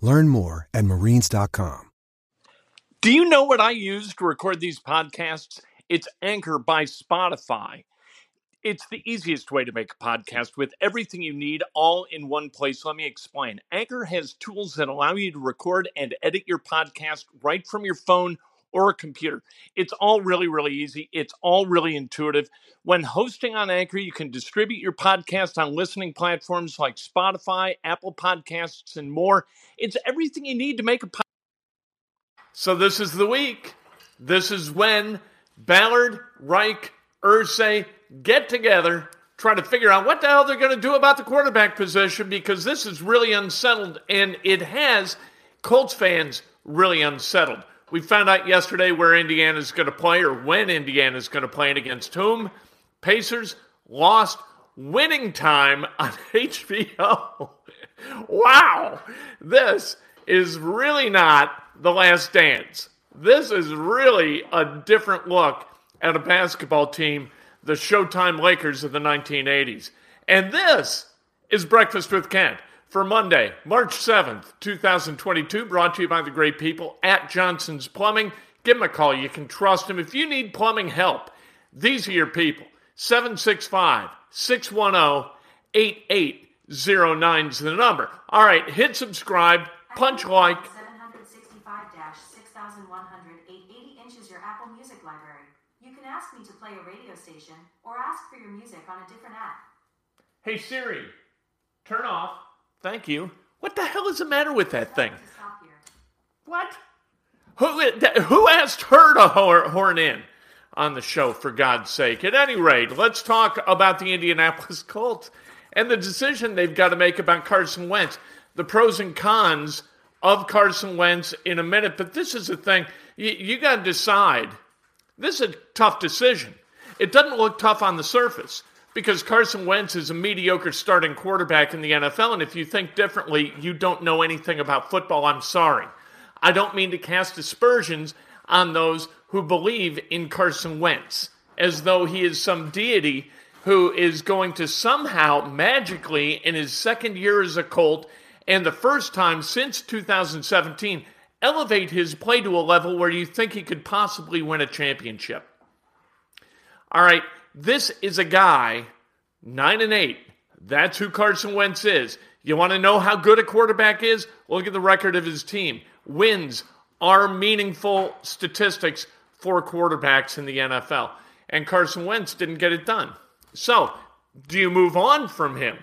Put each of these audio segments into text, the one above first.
Learn more at marines.com. Do you know what I use to record these podcasts? It's Anchor by Spotify. It's the easiest way to make a podcast with everything you need all in one place. Let me explain. Anchor has tools that allow you to record and edit your podcast right from your phone or a computer. It's all really, really easy. It's all really intuitive. When hosting on Anchor, you can distribute your podcast on listening platforms like Spotify, Apple Podcasts, and more. It's everything you need to make a podcast. So this is the week. This is when Ballard, Reich, Irsay get together, try to figure out what the hell they're going to do about the quarterback position because this is really unsettled and it has Colts fans really unsettled. We found out yesterday where Indiana's going to play or when Indiana's going to play and against whom. Pacers lost winning time on HBO. wow. This is really not the last dance. This is really a different look at a basketball team, the Showtime Lakers of the 1980s. And this is Breakfast with Kent for Monday, March 7th, 2022, brought to you by the great people at Johnson's Plumbing. Give them a call. You can trust them. If you need plumbing help, these are your people. 765 610 8809 is the number. All right, hit subscribe, punch like. 765-6100-880 inches your Apple Music library. You can ask me to play a radio station or ask for your music on a different app. Hey Siri, turn off. Thank you. What the hell is the matter with that thing? To stop here. What? Who, who asked her to hor- horn in on the show, for God's sake? At any rate, let's talk about the Indianapolis Colts and the decision they've got to make about Carson Wentz. The pros and cons of Carson Wentz in a minute, but this is the thing. You, you got to decide. This is a tough decision. It doesn't look tough on the surface because Carson Wentz is a mediocre starting quarterback in the NFL, and if you think differently, you don't know anything about football. I'm sorry. I don't mean to cast aspersions on those who believe in Carson Wentz as though he is some deity who is going to somehow magically, in his second year as a Colt, and the first time since 2017, elevate his play to a level where you think he could possibly win a championship. All right, this is a guy, 9 and 8. That's who Carson Wentz is. You want to know how good a quarterback is? Look at the record of his team. Wins are meaningful statistics for quarterbacks in the NFL. And Carson Wentz didn't get it done. So, do you move on from him?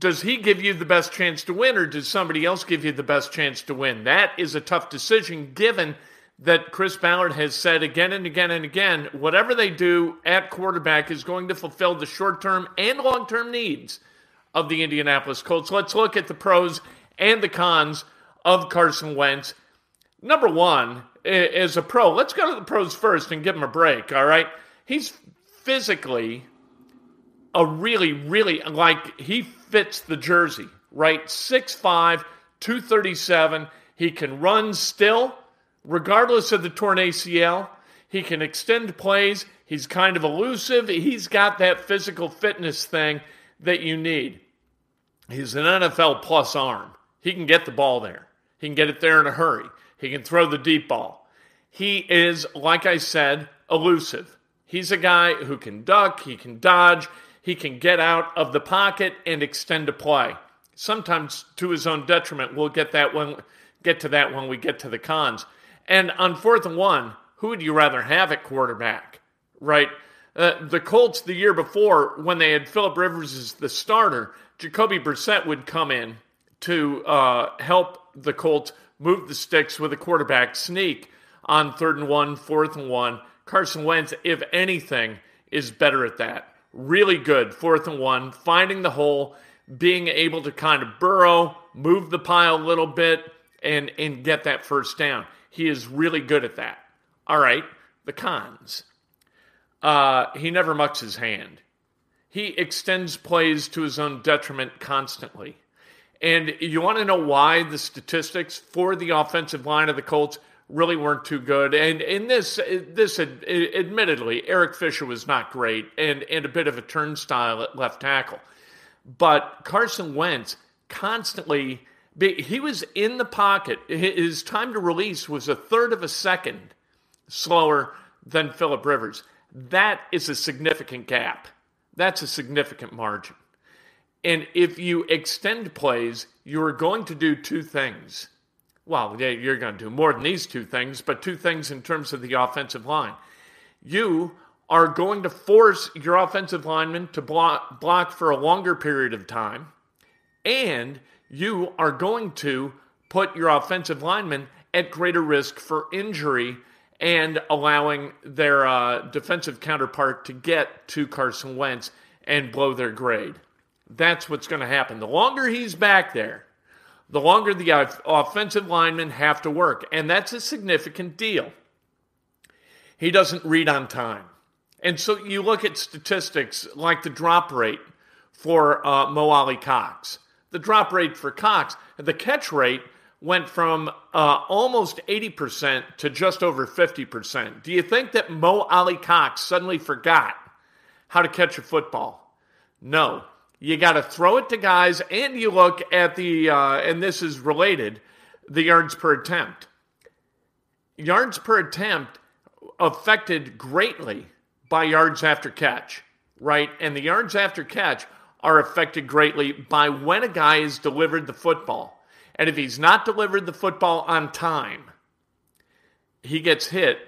Does he give you the best chance to win, or does somebody else give you the best chance to win? That is a tough decision given that Chris Ballard has said again and again and again whatever they do at quarterback is going to fulfill the short term and long term needs of the Indianapolis Colts. Let's look at the pros and the cons of Carson Wentz. Number one is a pro. Let's go to the pros first and give him a break, all right? He's physically a really, really, like, he fits the jersey, right? 6'5, 237. He can run still, regardless of the torn ACL. He can extend plays. He's kind of elusive. He's got that physical fitness thing that you need. He's an NFL plus arm. He can get the ball there. He can get it there in a hurry. He can throw the deep ball. He is, like I said, elusive. He's a guy who can duck, he can dodge, he can get out of the pocket and extend a play. Sometimes to his own detriment. We'll get that when get to that when we get to the cons. And on fourth and one, who would you rather have at quarterback, right? Uh, the Colts the year before, when they had Philip Rivers as the starter, Jacoby Brissett would come in to uh, help the Colts move the sticks with a quarterback sneak on third and one, fourth and one. Carson Wentz, if anything, is better at that. Really good, fourth and one, finding the hole, being able to kind of burrow, move the pile a little bit, and, and get that first down. He is really good at that. All right, the cons. Uh, he never mucks his hand. He extends plays to his own detriment constantly. And you want to know why the statistics for the offensive line of the Colts really weren't too good. And in this, this admittedly, Eric Fisher was not great and, and a bit of a turnstile at left tackle. But Carson Wentz constantly, he was in the pocket. His time to release was a third of a second slower than Philip Rivers. That is a significant gap. That's a significant margin. And if you extend plays, you're going to do two things. Well, yeah, you're going to do more than these two things, but two things in terms of the offensive line. You are going to force your offensive lineman to block, block for a longer period of time, and you are going to put your offensive linemen at greater risk for injury and allowing their uh, defensive counterpart to get to Carson Wentz and blow their grade. That's what's going to happen. The longer he's back there, the longer the offensive linemen have to work. And that's a significant deal. He doesn't read on time. And so you look at statistics like the drop rate for uh, Mo Alie-Cox. The drop rate for Cox, the catch rate went from uh, almost 80% to just over 50%. Do you think that Mo Alie-Cox suddenly forgot how to catch a football? No. You got to throw it to guys, and you look at the, uh, and this is related, the yards per attempt. Yards per attempt affected greatly by yards after catch, right? And the yards after catch are affected greatly by when a guy is delivered the football. And if he's not delivered the football on time, he gets hit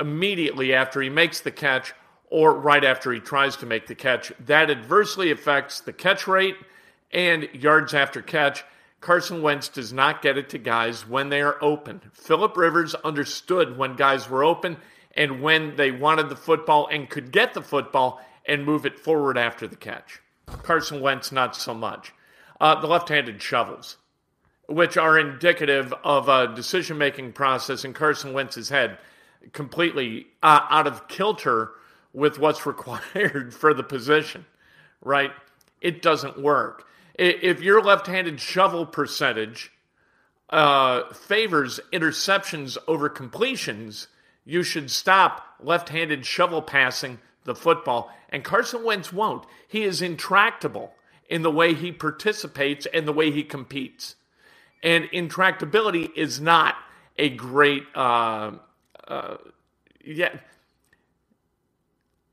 immediately after he makes the catch or right after he tries to make the catch. That adversely affects the catch rate and yards after catch. Carson Wentz does not get it to guys when they are open. Philip Rivers understood when guys were open and when they wanted the football and could get the football and move it forward after the catch. Carson Wentz, not so much. Uh, the left handed shovels, which are indicative of a decision making process in Carson Wentz's head, completely uh, out of kilter with what's required for the position, right? It doesn't work. If your left handed shovel percentage uh, favors interceptions over completions, you should stop left handed shovel passing the football. And Carson Wentz won't. He is intractable in the way he participates and the way he competes. And intractability is not a great, uh, uh, yeah,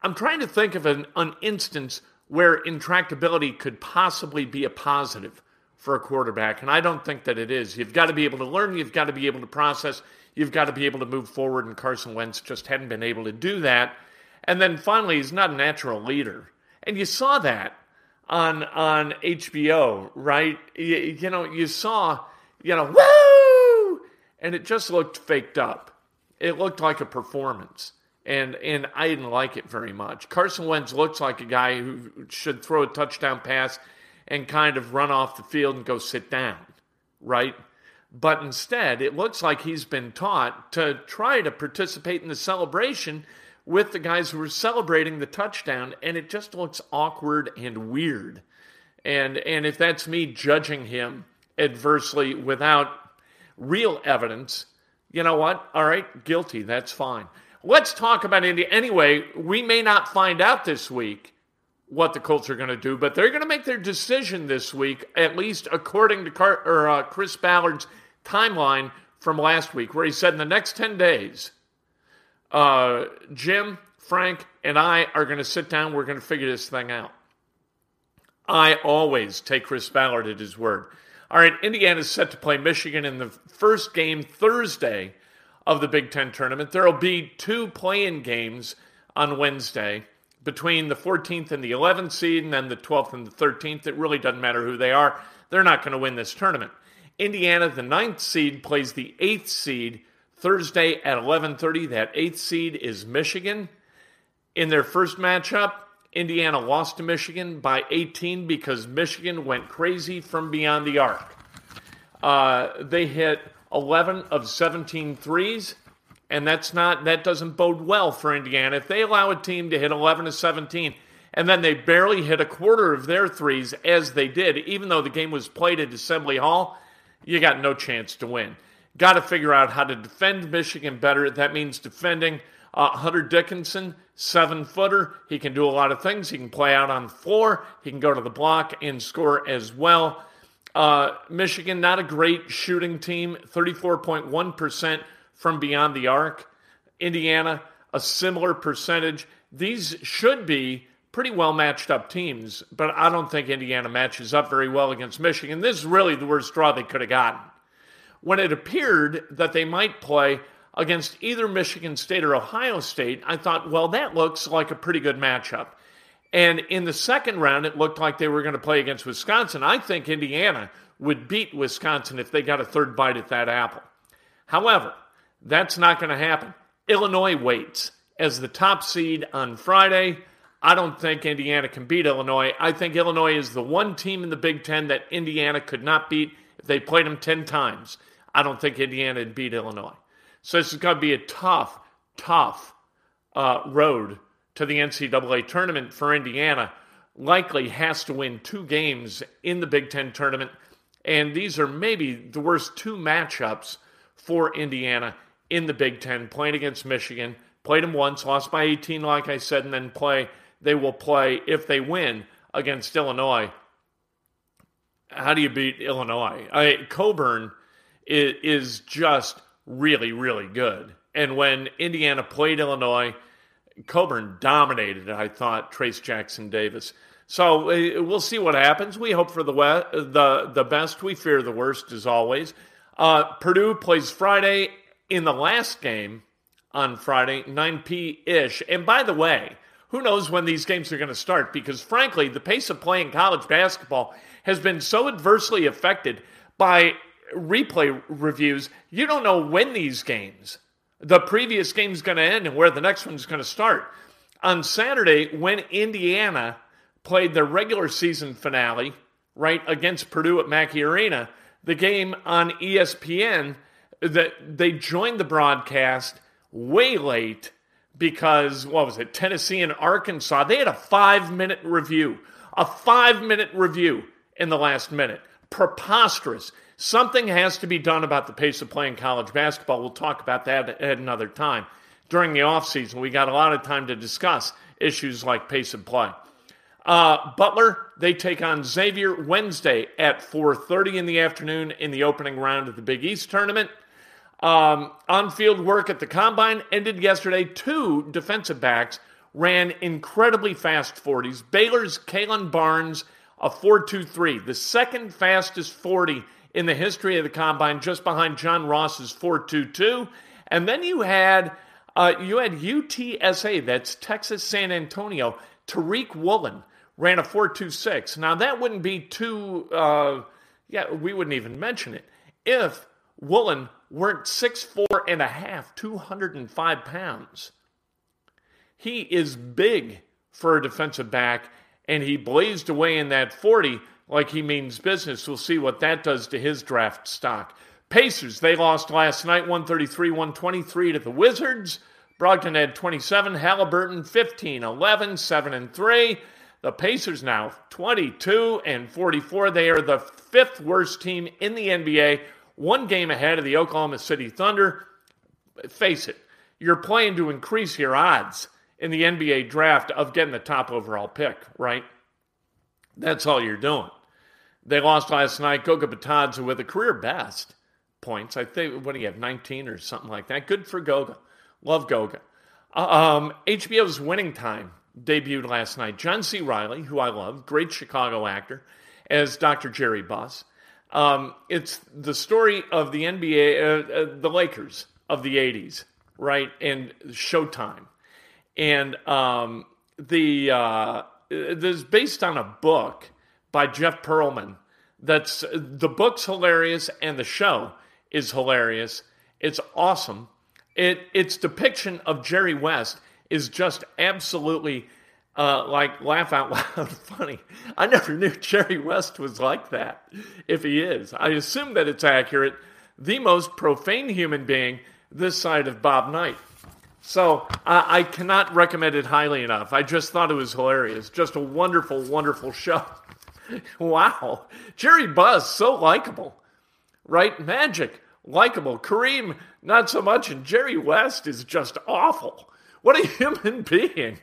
I'm trying to think of an, an instance where intractability could possibly be a positive for a quarterback, and I don't think that it is. You've got to be able to learn, you've got to be able to process, you've got to be able to move forward, and Carson Wentz just hadn't been able to do that. And then finally, he's not a natural leader. And you saw that on on HBO, right? You, you know, you saw, you know, woo! And it just looked faked up. It looked like a performance and and I didn't like it very much. Carson Wentz looks like a guy who should throw a touchdown pass and kind of run off the field and go sit down, right? But instead, it looks like he's been taught to try to participate in the celebration with the guys who are celebrating the touchdown, and it just looks awkward and weird. And and if that's me judging him adversely without real evidence, you know what? All right, guilty. That's fine. Let's talk about India. Anyway, we may not find out this week what the Colts are going to do, but they're going to make their decision this week, at least according to Car- or, uh, Chris Ballard's timeline from last week, where he said in the next 10 days, uh, Jim, Frank, and I are going to sit down. We're going to figure this thing out. I always take Chris Ballard at his word. All right, Indiana is set to play Michigan in the first game Thursday of the Big Ten tournament. There will be two play-in games on Wednesday between the 14th and the 11th seed, and then the 12th and the 13th. It really doesn't matter who they are. They're not going to win this tournament. Indiana, the ninth seed, plays the eighth seed Thursday at 11:30. That eighth seed is Michigan. In their first matchup, Indiana lost to Michigan by 18 because Michigan went crazy from beyond the arc. Uh, they hit 11 of 17 threes, and that's not that doesn't bode well for Indiana. If they allow a team to hit 11 of 17 and then they barely hit a quarter of their threes as they did, even though the game was played at Assembly Hall, you got no chance to win. Got to figure out how to defend Michigan better. That means defending uh, Hunter Dickinson, seven footer. He can do a lot of things. He can play out on the floor. He can go to the block and score as well. Uh, Michigan, not a great shooting team, 34.1% from beyond the arc. Indiana, a similar percentage. These should be pretty well matched up teams, but I don't think Indiana matches up very well against Michigan. This is really the worst draw they could have gotten. When it appeared that they might play against either Michigan State or Ohio State, I thought, well, that looks like a pretty good matchup. And in the second round, it looked like they were going to play against Wisconsin. I think Indiana would beat Wisconsin if they got a third bite at that apple. However, that's not going to happen. Illinois waits as the top seed on Friday. I don't think Indiana can beat Illinois. I think Illinois is the one team in the Big Ten that Indiana could not beat if they played them 10 times. I don't think Indiana would beat Illinois. So this is going to be a tough, tough uh, road to the NCAA tournament for Indiana. Likely has to win two games in the Big Ten tournament. And these are maybe the worst two matchups for Indiana in the Big Ten, playing against Michigan. Played them once, lost by 18, like I said, and then play. They will play, if they win, against Illinois. How do you beat Illinois? I, Cockburn is, is just really, really good. And when Indiana played Illinois, Cockburn dominated, I thought, Trayce Jackson Davis. So we'll see what happens. We hope for the the the best. We fear the worst, as always. Uh, Purdue plays Friday in the last game on Friday, 9 p ish. And by the way, who knows when these games are going to start? Because frankly, the pace of playing college basketball has been so adversely affected by replay reviews. You don't know when these games, the previous game is going to end and where the next one's going to start. On Saturday, when Indiana played their regular season finale, right, against Purdue at Mackey Arena, the game on ESPN, that they joined the broadcast way late because what was it, Tennessee and Arkansas? They had a five minute review, a five minute review in the last minute. Preposterous. Something has to be done about the pace of playing college basketball. We'll talk about that at another time. During the offseason, we got a lot of time to discuss issues like pace of play. Uh, Butler, they take on Xavier Wednesday at 4.30 in the afternoon in the opening round of the Big East tournament. Um, on-field work at the Combine ended yesterday. Two defensive backs ran incredibly fast 40s. Baylor's Kalon Barnes, a 4.23, the second fastest 40 in the history of the Combine, just behind John Ross's 4.22. And then you had uh, you had UTSA, that's Texas San Antonio, Tariq Woolen – ran a 4.26. Now, that wouldn't be too, uh, yeah, we wouldn't even mention it if Woolen weren't six four and a half, 205 pounds. He is big for a defensive back, and he blazed away in that 40 like he means business. We'll see what that does to his draft stock. Pacers, they lost last night 133 123 to the Wizards. Brogdon had 27, Halliburton 15, 11, 7 and 3. The Pacers now 22 and 44. They are the fifth worst team in the NBA, one game ahead of the Oklahoma City Thunder. Face it, you're playing to increase your odds in the NBA draft of getting the top overall pick, right? That's all you're doing. They lost last night. Goga Bitadze with a career best points. I think, what do you have, 19 or something like that? Good for Goga. Love Goga. Um, HBO's winning time debuted last night. John C. Reilly, who I love, great Chicago actor, as Dr. Jerry Buss. Um, it's the story of the NBA, uh, uh, the Lakers, of the 80s, right? And Showtime. And um, the uh, this is based on a book by Jeff Pearlman. That's the book's hilarious and the show is hilarious. It's awesome. It its depiction of Jerry West is just absolutely uh, like laugh out loud funny. I never knew Jerry West was like that. If he is, I assume that it's accurate. The most profane human being this side of Bob Knight. So I, I cannot recommend it highly enough. I just thought it was hilarious. Just a wonderful, wonderful show. wow. Jerry Buss, so likable, right? Magic, likable. Kareem, not so much. And Jerry West is just awful. What a human being.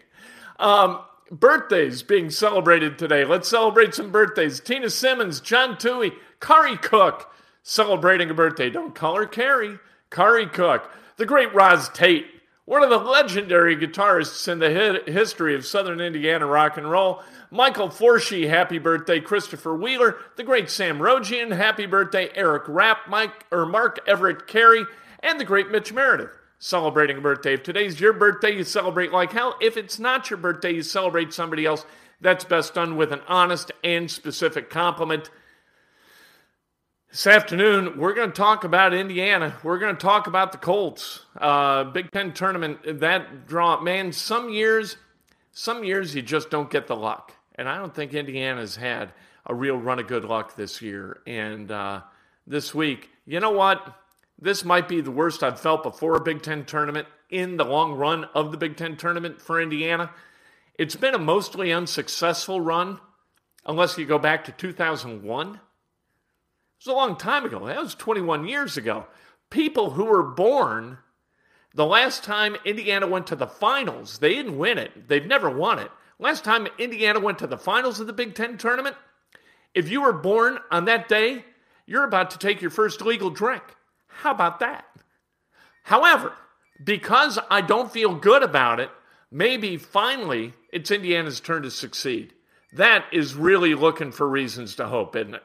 Um, birthdays being celebrated today. Let's celebrate some birthdays. Tina Simmons, John Toohey, Kari Cook celebrating a birthday. Don't call her Carrie. Kari Cook. The great Roz Tate, one of the legendary guitarists in the history of Southern Indiana rock and roll. Michael Forshee, happy birthday. Christopher Wheeler, the great Sam Rogian, happy birthday. Eric Rapp, Mike or Mark Everett Carey, and the great Mitch Meredith celebrating a birthday. If today's your birthday, you celebrate like hell. If it's not your birthday, you celebrate somebody else. That's best done with an honest and specific compliment. This afternoon, we're going to talk about Indiana. We're going to talk about the Colts. Uh, Big Ten tournament, that draw. Man, some years, some years you just don't get the luck. And I don't think Indiana's had a real run of good luck this year. And uh, this week, you know what? This might be the worst I've felt before a Big Ten tournament in the long run of the Big Ten tournament for Indiana. It's been a mostly unsuccessful run, unless you go back to 2001. It was a long time ago. That was 21 years ago. People who were born the last time Indiana went to the finals, they didn't win it. They've never won it. Last time Indiana went to the finals of the Big Ten tournament, if you were born on that day, you're about to take your first legal drink. How about that? However, because I don't feel good about it, maybe finally it's Indiana's turn to succeed. That is really looking for reasons to hope, isn't it?